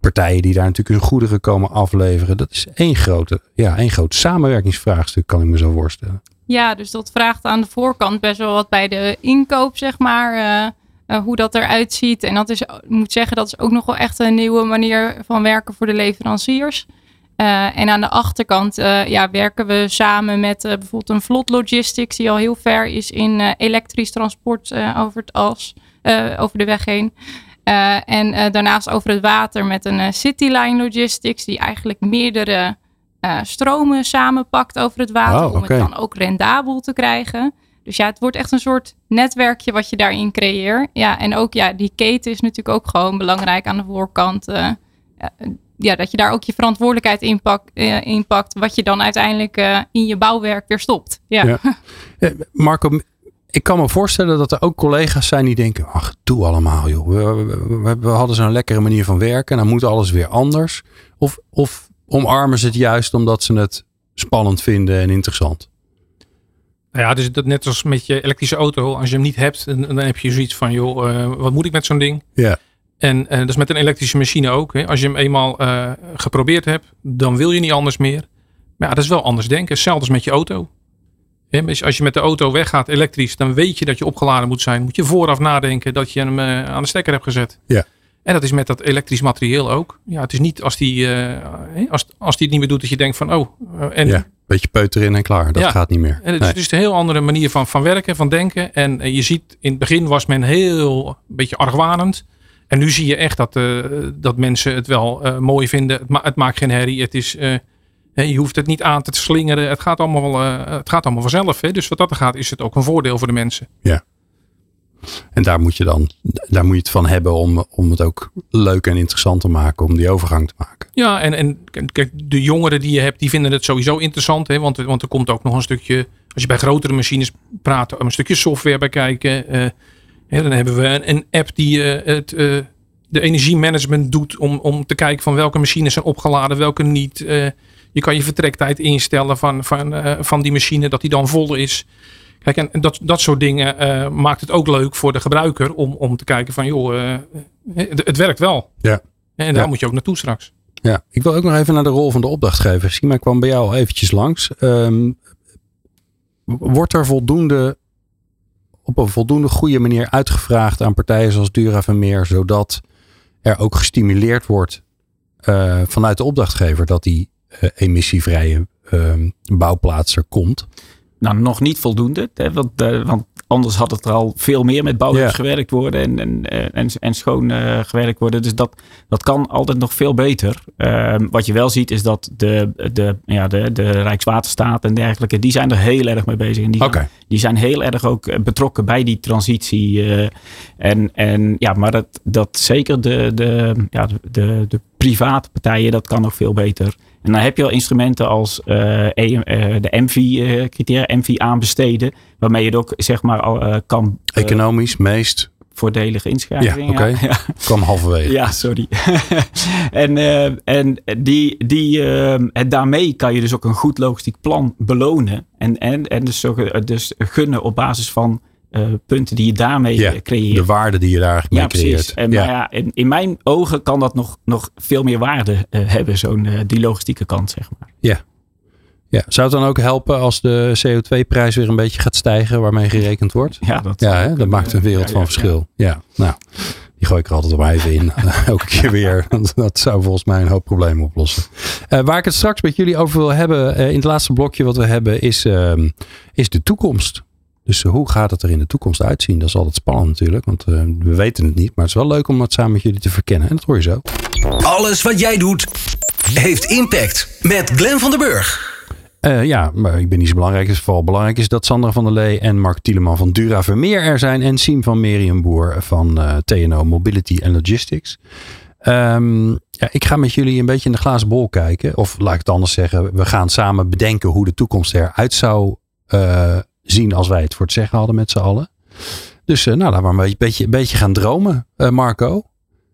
partijen die daar natuurlijk hun goederen komen afleveren? Dat is één, grote, ja, één groot samenwerkingsvraagstuk, kan ik me zo voorstellen. Ja, dus dat vraagt aan de voorkant best wel wat bij de inkoop, zeg maar. Uh, uh, hoe dat eruit ziet. En dat is, ik moet zeggen, dat is ook nog wel echt een nieuwe manier van werken voor de leveranciers. Uh, en aan de achterkant uh, ja, werken we samen met uh, bijvoorbeeld een Vlot Logistics, die al heel ver is in elektrisch transport over, het as, over de weg heen. en daarnaast over het water met een Cityline Logistics, die eigenlijk meerdere stromen samenpakt over het water, oh, om het dan ook rendabel te krijgen. Dus ja, het wordt echt een soort netwerkje wat je daarin creëert. Ja, en ook ja, die keten is natuurlijk ook gewoon belangrijk aan de voorkant ja, dat je daar ook je verantwoordelijkheid in, pak, uh, in pakt, wat je dan uiteindelijk uh, in je bouwwerk weer stopt. Ja. ja. Marco, ik kan me voorstellen dat er ook collega's zijn die denken, ach, doe allemaal joh. We, we, we hadden zo'n lekkere manier van werken en dan moet alles weer anders. Of, of omarmen ze het juist omdat ze het spannend vinden en interessant? Nou ja, dus dat net als met je elektrische auto. Als je hem niet hebt, dan, dan heb je zoiets van, joh, uh, wat moet ik met zo'n ding? Ja. En uh, dat is met een elektrische machine ook. Hè. Als je hem eenmaal uh, geprobeerd hebt, dan wil je niet anders meer. Maar ja, dat is wel anders denken. Hetzelfde als met je auto. Hè, als je met de auto weggaat elektrisch, dan weet je dat je opgeladen moet zijn. Moet je vooraf nadenken dat je hem uh, aan de stekker hebt gezet. Ja. En dat is met dat elektrisch materieel ook. Ja, het is niet als die, als, als die het niet meer doet, dat je denkt van, oh. en, ja, beetje peuter in en klaar. Dat ja. gaat niet meer. En het, nee. is, is een heel andere manier van, van werken, van denken. En je ziet, in het begin was men heel, een beetje argwanend. En nu zie je echt dat, uh, dat mensen het wel uh, mooi vinden. Het, ma het, maakt geen herrie. Het is, uh, je hoeft het niet aan te slingeren. Het gaat allemaal, het gaat allemaal vanzelf. Hè? Dus wat dat er gaat, is het ook een voordeel voor de mensen. Ja. En daar moet je dan daar moet je het van hebben om, om het ook leuk en interessant te maken. Om die overgang te maken. Ja, en, en kijk, de jongeren die je hebt, die vinden het sowieso interessant. Hè? Want, want er komt ook nog een stukje, als je bij grotere machines praat, een stukje software bij kijken. Ja, dan hebben we een, een app die uh, het, uh, de energiemanagement doet om, om te kijken van welke machines zijn opgeladen, welke niet. Uh, je kan je vertrektijd instellen van, van, van die machine, dat die dan vol is. Kijk, en dat, dat soort dingen maakt het ook leuk voor de gebruiker om, om te kijken van joh, het, het, werkt wel. Ja. En daar ja. moet je ook naartoe straks. Ja, ik wil ook nog even naar de rol van de opdrachtgever. Sima kwam bij jou al eventjes langs. Um, wordt er voldoende op een voldoende goede manier uitgevraagd aan partijen zoals Dura Vermeer, zodat er ook gestimuleerd wordt uh, vanuit de opdrachtgever dat die uh, emissievrije uh, bouwplaats er komt? nou, nog niet voldoende. Hè, want, uh, want anders had het er al veel meer met bouwhuis ja. gewerkt worden en, en, en, en schoon uh, gewerkt worden. Dus dat, dat kan altijd nog veel beter. Uh, wat je wel ziet is dat de, de, ja, de, de Rijkswaterstaat en dergelijke, die zijn er heel erg mee bezig. En die, okay. die zijn heel erg ook betrokken bij die transitie. Uh, en, en ja, maar dat, dat zeker de, de, ja, de, de private partijen, dat kan nog veel beter. En dan heb je al instrumenten als uh, uh, de MV-criteria, MV aanbesteden, waarmee je het ook zeg maar al uh, kan. Economisch meest voordelige inschrijving. Ja, oké. Okay. Ja. Kwam halverwege. Ja, sorry. en en die, die, daarmee kan je dus ook een goed logistiek plan belonen. En, en, en dus, dus gunnen op basis van uh, punten die je daarmee ja, creëert. De waarde die je daar mee ja, creëert. Precies. En, ja. ja in, in, mijn ogen kan dat nog, nog veel meer waarde uh, hebben, zo'n die logistieke kant, zeg maar. Ja. ja. Zou het dan ook helpen als de CO2-prijs weer een beetje gaat stijgen, waarmee gerekend wordt? Ja, dat, ja, hè? dat maakt een wereld van verschil. Ja. nou. Die gooi ik er altijd op even in. Elke keer weer. Dat zou volgens mij een hoop problemen oplossen. Uh, waar ik het straks met jullie over wil hebben. Uh, in het laatste blokje wat we hebben. Is, uh, is de toekomst. Dus hoe gaat het er in de toekomst uitzien? Dat is altijd spannend natuurlijk, want uh, we weten het niet. Maar het is wel leuk om het samen met jullie te verkennen. En dat hoor je zo. Alles wat jij doet, heeft impact. Met Glenn van den Burg. Uh, ja, maar ik ben niet zo belangrijk. Het is vooral belangrijk is dat Sandra van der Lee en Mark Tieleman van Dura Vermeer er zijn. En Siem van Merienboer van uh, TNO Mobility and Logistics. Um, ja, ik ga met jullie een beetje in de glazen bol kijken. Of laat ik het anders zeggen. We gaan samen bedenken hoe de toekomst eruit zou uh, zien als wij het voor het zeggen hadden met z'n allen. Dus uh, nou, laten we een beetje, een beetje gaan dromen, uh, Marco.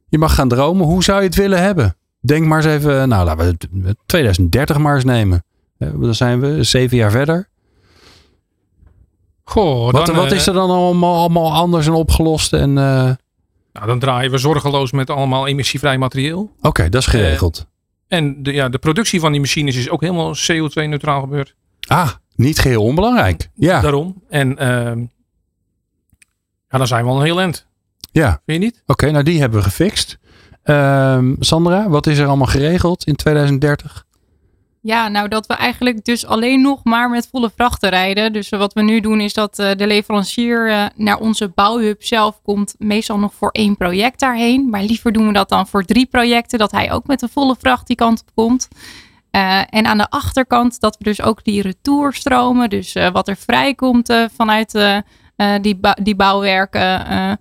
Je mag gaan dromen. Hoe zou je het willen hebben? Denk maar eens even, nou laten we 2030 maar eens nemen. Uh, dan zijn we zeven jaar verder. Goh, wat, dan, wat is er dan allemaal, allemaal anders en opgelost? En, nou, dan draaien we zorgeloos met allemaal emissievrij materieel. Oké, okay, dat is geregeld. en de, ja, de productie van die machines is ook helemaal CO2-neutraal gebeurd. Ah, niet geheel onbelangrijk. Ja. Daarom. En uh, ja, dan zijn we al een heel eind. Ja. Vind je niet? Oké, okay, nou die hebben we gefixt. Uh, Sandra, wat is er allemaal geregeld in 2030? Ja, nou dat we eigenlijk dus alleen nog maar met volle vrachten rijden. Dus wat we nu doen is dat uh, de leverancier uh, naar onze bouwhub zelf komt. Meestal nog voor één project daarheen. Maar liever doen we dat dan voor drie projecten. Dat hij ook met een volle vracht die kant op komt. Uh, en aan de achterkant dat we dus ook die retourstromen, dus uh, wat er vrijkomt uh, vanuit die, die bouwwerken,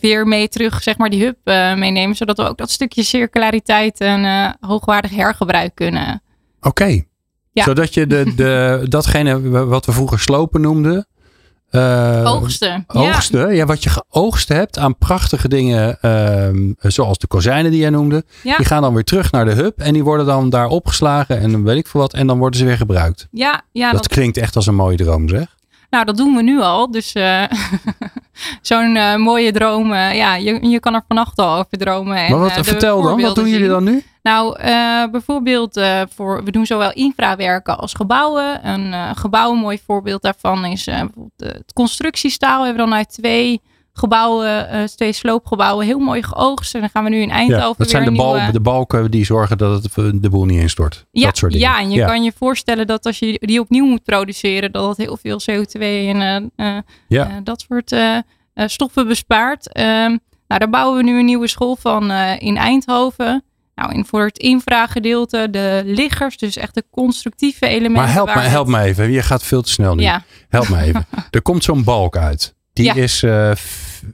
weer mee terug, zeg maar, die hub meenemen. Zodat we ook dat stukje circulariteit en hoogwaardig hergebruik kunnen. Oké. Okay. Ja. Zodat je de, de, datgene wat we vroeger slopen noemden, uh, oogsten. Oogsten, ja. ja. Wat je geoogst hebt aan prachtige dingen, uh, zoals de kozijnen die jij noemde. Ja. Die gaan dan weer terug naar de hub en die worden dan daar opgeslagen en weet ik veel wat. En dan worden ze weer gebruikt. Ja, ja, dat, dat klinkt echt als een mooie droom zeg. Nou, dat doen we nu al. Dus uh, zo'n uh, mooie droom, uh, ja, je, je kan er vannacht al over dromen. En, maar wat, vertel dan, wat doen jullie dan nu? Nou, bijvoorbeeld, voor, we doen zowel infrawerken als gebouwen. Een gebouw, een mooi voorbeeld daarvan is bijvoorbeeld het constructiestaal. We hebben dan uit twee gebouwen, uh, twee sloopgebouwen, heel mooi geoogst. En dan gaan we nu in Eindhoven ja, dat zijn de, bal, nieuwe... de balken die zorgen dat het de boel niet instort. Ja, dat soort dingen. ja en je ja. kan je voorstellen dat als je die opnieuw moet produceren, dat dat heel veel CO2 en uh, ja. uh, dat soort stoffen bespaart. Ehm, nou, daar bouwen we nu een nieuwe school van in Eindhoven. Nou, en voor het infragedeelte, de liggers, dus echt de constructieve elementen. Maar help, me, help me even, je gaat veel te snel nu. Ja. Help me even. er komt zo'n balk uit. Die ja. is uh,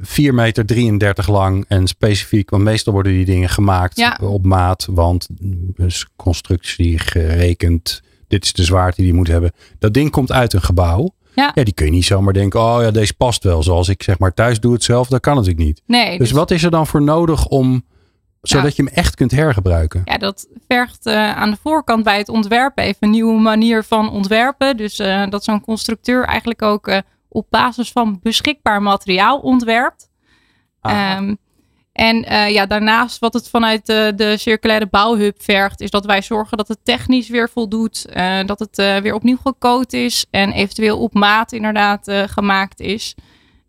4 meter 33 lang en specifiek, want meestal worden die dingen gemaakt ja. op maat, want dus constructie gerekend, dit is de zwaarte die die moet hebben. Dat ding komt uit een gebouw. Ja. ja, die kun je niet zomaar denken, oh ja, deze past wel. Zoals ik zeg maar thuis doe het zelf, dat kan natuurlijk niet. Nee, dus, dus wat is er dan voor nodig om, zodat je hem echt kunt hergebruiken? Ja, dat vergt uh, aan de voorkant bij het ontwerpen even een nieuwe manier van ontwerpen. Dus uh, dat zo'n constructeur eigenlijk ook uh, op basis van beschikbaar materiaal ontwerpt. Um, en uh, ja, daarnaast wat het vanuit de, de circulaire bouwhub vergt, is dat wij zorgen dat het technisch weer voldoet, uh, dat het uh, weer opnieuw gecoat is en eventueel op maat inderdaad gemaakt is.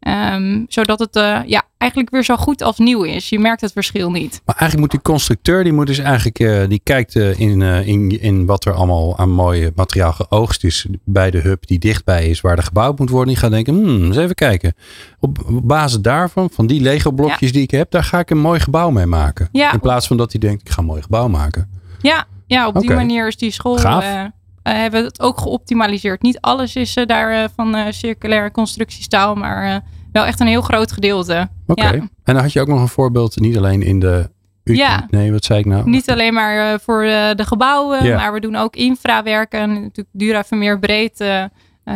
Ehm, zodat het uh, ja, eigenlijk weer zo goed als nieuw is. Je merkt het verschil niet. Maar eigenlijk moet die constructeur, die moet dus eigenlijk, uh, die kijkt uh, in, in, in wat er allemaal aan mooi materiaal geoogst is bij de hub die dichtbij is waar er gebouwd moet worden. Die gaat denken, hmm, eens even kijken. Op, op basis daarvan, van die Lego blokjes ja. die ik heb, daar ga ik een mooi gebouw mee maken. Ja. In plaats van dat hij denkt, ik ga een mooi gebouw maken. Ja, ja op die manier is die school... Eh, eh, hebben we het ook geoptimaliseerd. Niet alles is eh, daar eh, van eh, circulaire constructiestaal, maar eh, wel echt een heel groot gedeelte. Oké. Ja. En dan had je ook nog een voorbeeld, niet alleen in de... Ja. Nee, wat zei ik nou? Niet alleen maar eh, voor eh, de gebouwen, Ja. maar we doen ook infrawerken. En natuurlijk Duravermeer breed eh, eh,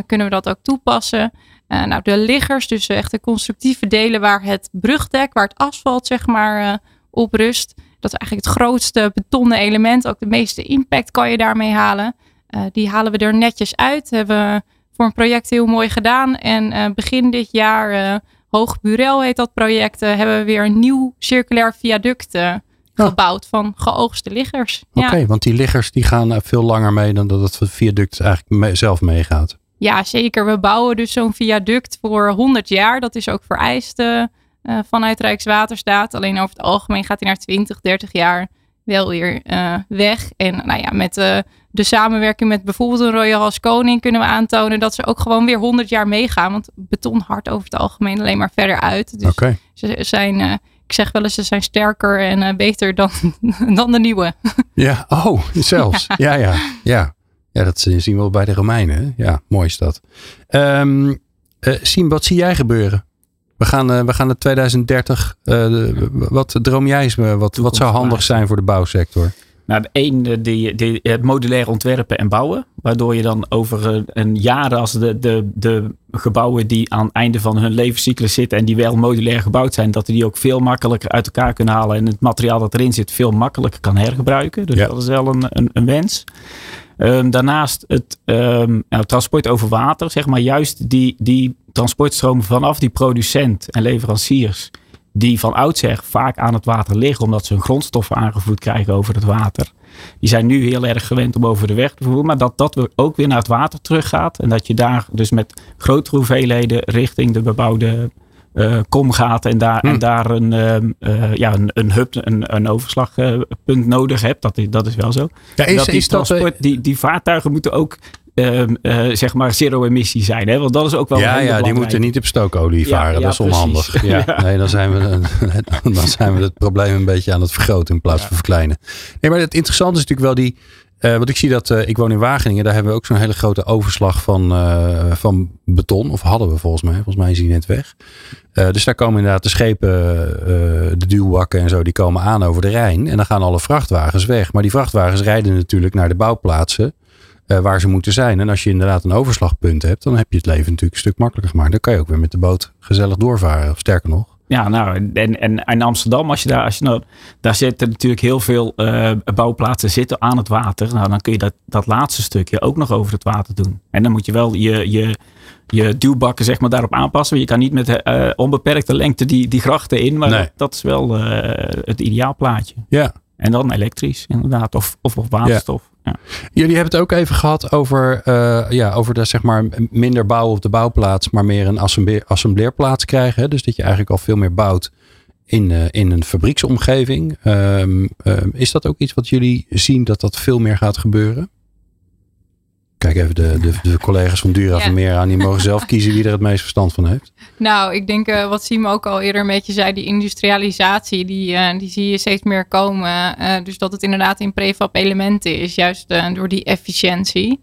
kunnen we dat ook toepassen. Eh, nou, de liggers, dus echt de constructieve delen waar het brugdek, waar het asfalt zeg maar op rust. Dat is eigenlijk het grootste betonnen element. Ook de meeste impact kan je daarmee halen. Die halen we er netjes uit. Hebben we voor een project heel mooi gedaan. En eh, begin dit jaar, eh Hoog Burel heet dat project, eh, hebben we weer een nieuw circulair viaduct gebouwd van geoogste liggers. Oké, Ja. want die liggers die gaan veel langer mee dan dat het viaduct eigenlijk mee- zelf meegaat. ja, zeker. We bouwen dus zo'n viaduct voor 100 jaar. Dat is ook vereist vanuit Rijkswaterstaat. Alleen over het algemeen gaat hij naar 20, 30 jaar wel weer eh, weg. En nou ja, met eh, de samenwerking met bijvoorbeeld een Royal als Koning kunnen we aantonen dat ze ook gewoon weer 100 jaar meegaan. Want beton hard over het algemeen alleen maar verder uit. Dus ze zijn, eh, ik zeg wel eens, ze zijn sterker en beter dan, dan de nieuwe. Ja, oh, zelfs. Ja, ja, ja. Ja, dat zien we wel bij de Romeinen. hè? Ja, mooi is dat. Eh, Siem, wat zie jij gebeuren? We gaan, eh, we gaan naar 2030. eh, de- wat droom jij eens? eh, Wat, wat zou handig zijn voor de bouwsector? Nou, eh, die, die, het modulair ontwerpen en bouwen. Waardoor je dan over een jaar, als de, de, de gebouwen die aan het einde van hun levenscyclus zitten en die wel modulair gebouwd zijn, dat we die ook veel makkelijker uit elkaar kunnen halen en het materiaal dat erin zit veel makkelijker kan hergebruiken. Dus Ja. dat is wel een, een, een wens. Ehm, daarnaast het ehm, nou, transport over water, zeg maar juist die, die transportstromen vanaf die producent en leveranciers die van oudsher vaak aan het water liggen, omdat ze hun grondstoffen aangevoerd krijgen over het water. Die zijn nu heel erg gewend om over de weg te vervoeren, maar dat dat ook weer naar het water teruggaat. En dat je daar dus met grotere hoeveelheden richting de bebouwde kom gaat en daar, Hm. en daar een, ehm, eh, ja, een, een hub, een, een overslagpunt nodig hebt. Dat is, dat is wel zo. Ja, dat die, transport, die, die vaartuigen moeten ook ehm, eh, zeg maar zero emissie zijn. Hè? Want dat is ook wel ja, ja, die moeten niet op stookolie varen. ja, dat is onhandig. Ja. Nee, dan zijn, we, dan zijn we het probleem een beetje aan het vergroten in plaats van verkleinen. Nee, maar het interessante is natuurlijk wel die. Eh, want ik zie dat, eh, ik woon in Wageningen, daar hebben we ook zo'n hele grote overslag van, eh, van beton. Of hadden we volgens mij, volgens mij is die net weg. Dus daar komen inderdaad de schepen, de duwbakken en zo, die komen aan over de Rijn. En dan gaan alle vrachtwagens weg. Maar die vrachtwagens rijden natuurlijk naar de bouwplaatsen waar ze moeten zijn. En als je inderdaad een overslagpunt hebt, dan heb je het leven natuurlijk een stuk makkelijker gemaakt. Dan kan je ook weer met de boot gezellig doorvaren. Of sterker nog. Ja, nou, en, en in Amsterdam, als je daar, als je nou, daar zitten natuurlijk heel veel eh, bouwplaatsen zitten aan het water. Nou, dan kun je dat, dat laatste stukje ook nog over het water doen. En dan moet je wel je, je, je duwbakken zeg maar daarop aanpassen. Je kan niet met eh, onbeperkte lengte die, die grachten in, maar Nee. dat, dat is wel eh, het ideaalplaatje. Ja. En dan elektrisch, inderdaad, of, of, of waterstof. Ja. Jullie hebben het ook even gehad over, eh, ja, over de, zeg maar, minder bouwen op de bouwplaats, maar meer een assembleer, assembleerplaats krijgen. Hè? Dus dat je eigenlijk al veel meer bouwt in, eh, in een fabrieksomgeving. Ehm, is dat ook iets wat jullie zien dat dat veel meer gaat gebeuren? Kijk even de, de, de collega's van Dura Ja. van Meer aan. Die mogen zelf kiezen wie er het meest verstand van heeft. Nou, ik denk eh, wat Siem ook al eerder een beetje zei, die industrialisatie, die, eh, die zie je steeds meer komen. Eh, dus dat het inderdaad in prefab elementen is, juist door die efficiëntie.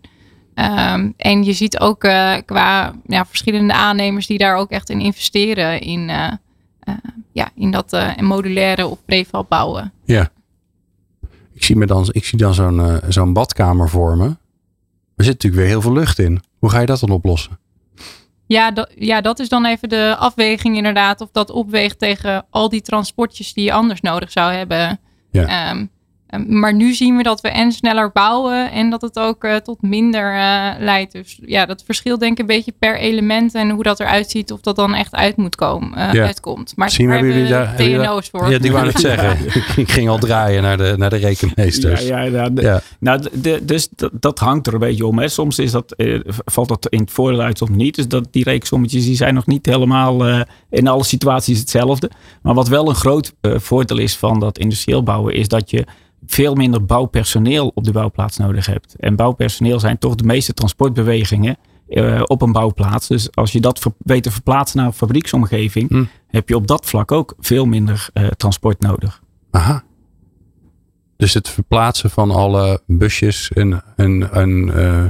Ehm, en je ziet ook qua ja, verschillende aannemers die daar ook echt in investeren in, ja, in dat modulaire of prefab bouwen. Ja. Ik zie, me dan, ik zie dan zo'n zo'n badkamer voor me. Er zit natuurlijk weer heel veel lucht in. Hoe ga je dat dan oplossen? Ja, dat, ja, dat is dan even de afweging inderdaad. Of dat opweegt tegen al die transportjes die je anders nodig zou hebben. Ja. Ehm, Eh, maar nu zien we dat we en sneller bouwen en dat het ook uh, tot minder uh, leidt. Dus ja, dat verschilt denk ik een beetje per element en hoe dat eruit ziet of dat dan echt uit moet komen, ja. uitkomt. Maar Misschien daar hebben jullie daar TNO's voor. Ja, die wou ik zeggen. ik ging al draaien naar de, naar de rekenmeesters. Ja, ja, de, ja. Nou, de, dus dat, dat, hangt er een beetje om. Hè. Soms is dat, valt dat in het voordeel uit, soms niet. Dus dat, die rekensommetjes die zijn nog niet helemaal in alle situaties hetzelfde. Maar wat wel een groot voordeel is van dat industrieel bouwen, is dat je veel minder bouwpersoneel op de bouwplaats nodig hebt. En bouwpersoneel zijn toch de meeste transportbewegingen uh, op een bouwplaats. Dus als je dat weet te verplaatsen naar een fabrieksomgeving, hm. heb je op dat vlak ook veel minder uh, transport nodig. Aha. Dus het verplaatsen van alle busjes en, en, en uh,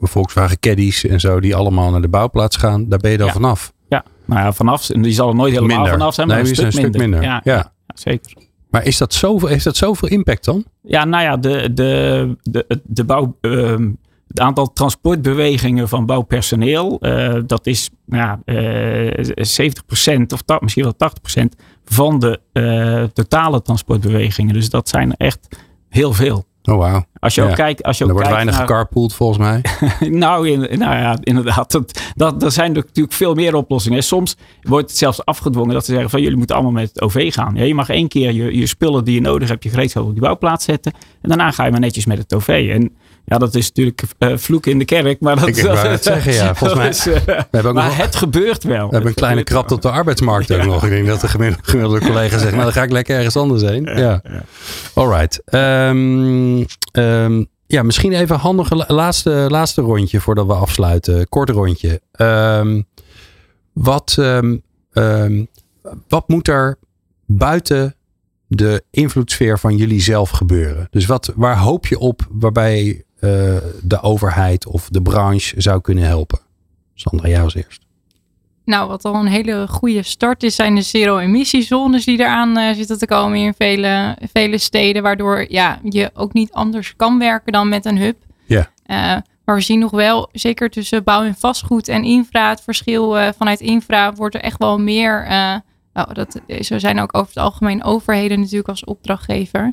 Volkswagen Caddies en zo, die allemaal naar de bouwplaats gaan, daar ben je dan ja. vanaf. Ja, nou ja, vanaf. Die zal er nooit helemaal minder. vanaf zijn, maar nee, een, stuk, een minder. stuk minder. Ja, ja. ja, zeker. Maar is dat zoveel, heeft dat zoveel impact dan? Ja, nou ja, de, de, de, de bouw. Uh, het aantal transportbewegingen van bouwpersoneel, uh, dat is nou ja, uh, 70% of ta, misschien wel 80% van de uh, totale transportbewegingen. Dus dat zijn echt heel veel. Oh, wauw. Als je ja. ook kijkt. Als je er ook wordt kijkt weinig naar, gecarpooled volgens mij. nou, in, nou ja, inderdaad. Dat, dat, er zijn natuurlijk veel meer oplossingen. Soms wordt het zelfs afgedwongen dat ze zeggen van jullie moeten allemaal met het OV gaan. Ja, je mag één keer je, je spullen die je nodig hebt, je gereedschap op die bouwplaats zetten. En daarna ga je maar netjes met het OV. En ja, dat is natuurlijk uh, vloek in de kerk. Maar dat, Ik wou het zeggen, ja. Volgens mij. is, uh, we hebben ook maar nog, het gebeurt wel. we hebben een kleine krap op de arbeidsmarkt ook nog. Ik denk dat de gemiddelde, gemiddelde collega zegt, nou dan ga ik lekker ergens anders heen. Ja. ja. Alright. Um, um, ja, misschien even een handige laatste, laatste rondje voordat we afsluiten. Kort rondje. Um, wat, wat moet er buiten de invloedssfeer van jullie zelf gebeuren? Dus wat, waar hoop je op waarbij uh, de overheid of de branche zou kunnen helpen? Sandra, jij als eerst. Nou, wat al een hele goede start is, zijn de zero-emissiezones die eraan uh, zitten te komen in vele, vele steden. Waardoor ja, je ook niet anders kan werken dan met een hub. Ja. Uh, maar we zien nog wel, zeker tussen bouw en vastgoed en infra, het verschil uh, vanuit infra wordt er echt wel meer. Oh, dat, zo zijn ook over het algemeen overheden natuurlijk als opdrachtgever.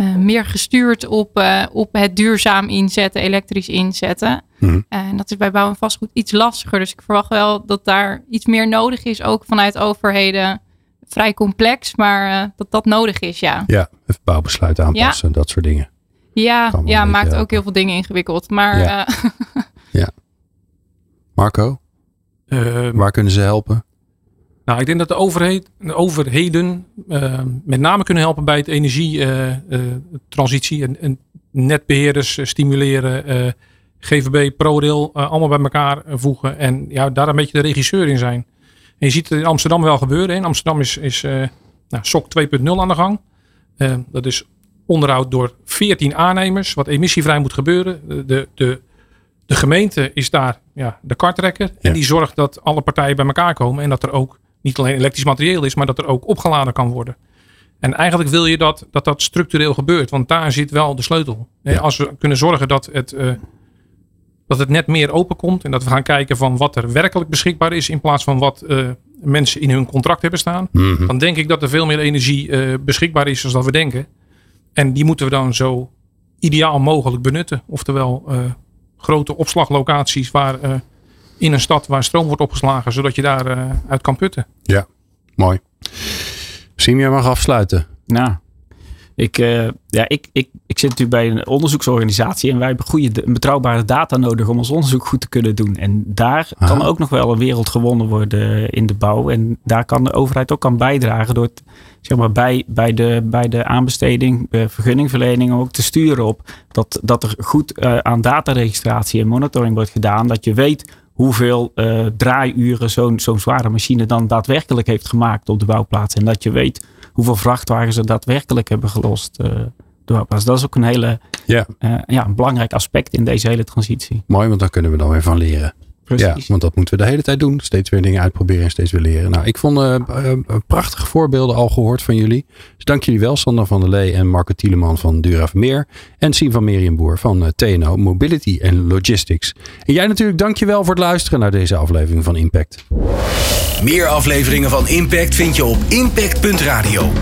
Uh, meer gestuurd op, uh, op het duurzaam inzetten, elektrisch inzetten. Mm-hmm. En dat is bij bouw en vastgoed iets lastiger. Dus ik verwacht wel dat daar iets meer nodig is, ook vanuit overheden. Vrij complex, maar uh, dat dat nodig is, ja. Ja, even bouwbesluiten aanpassen, ja. dat soort dingen. Ja, ja maakt ook heel veel dingen ingewikkeld. Maar ja. ja. Marco, waar kunnen ze helpen? Nou, ik denk dat de, overheid, de overheden uh, met name kunnen helpen bij het energietransitie. Uh, uh, en, en, netbeheerders stimuleren, GVB, ProRail, allemaal bij elkaar voegen. En ja, daar een beetje de regisseur in zijn. En je ziet het in Amsterdam wel gebeuren. In Amsterdam is, is nou, SOC 2.0 aan de gang. dat is onderhoud door 14 aannemers, wat emissievrij moet gebeuren. De, de, de gemeente is daar ja, de kartrekker. Ja. En die zorgt dat alle partijen bij elkaar komen en dat er ook niet alleen elektrisch materieel is, maar dat er ook opgeladen kan worden. En eigenlijk wil je dat dat, dat structureel gebeurt, want daar zit wel de sleutel. Ja. Als we kunnen zorgen dat het, uh, dat het net meer open komt en dat we gaan kijken van wat er werkelijk beschikbaar is in plaats van wat uh, mensen in hun contract hebben staan, mm-hmm. dan denk ik dat er veel meer energie uh, beschikbaar is dan dat we denken. En die moeten we dan zo ideaal mogelijk benutten. Oftewel grote opslaglocaties waar in een stad waar stroom wordt opgeslagen, zodat je daar uh, uit kan putten. Ja, mooi. Simia mag afsluiten. Nou, ik, uh, ja, ik, ik, ik zit natuurlijk bij een onderzoeksorganisatie en wij hebben goede, betrouwbare data nodig om ons onderzoek goed te kunnen doen. En daar Aha. kan ook nog wel een wereld gewonnen worden in de bouw. En daar kan de overheid ook aan bijdragen door het, zeg maar, bij, bij, de, bij de aanbesteding, uh, vergunningverlening ook te sturen op dat, dat er goed uh, aan dataregistratie en monitoring wordt gedaan. Dat je weet hoeveel uh, draaiuren zo'n zo'n zware machine dan daadwerkelijk heeft gemaakt op de bouwplaats. En dat je weet hoeveel vrachtwagens er daadwerkelijk hebben gelost. Uh, de bouwplaats. Dat is ook een hele ja. Uh, ja, een belangrijk aspect in deze hele transitie. Mooi, want daar kunnen we dan weer van leren. Precies. Ja, want dat moeten we de hele tijd doen. Steeds weer dingen uitproberen en steeds weer leren. Nou, ik vond uh, uh, prachtige voorbeelden al gehoord van jullie. Dus dank jullie wel, Sander van der Lee en Marco Tieleman van Dura Vermeer. En Sien van Merienboer van uh, TNO Mobility and Logistics. En jij natuurlijk dankjewel voor het luisteren naar deze aflevering van Impact. Meer afleveringen van Impact vind je op impact.radio.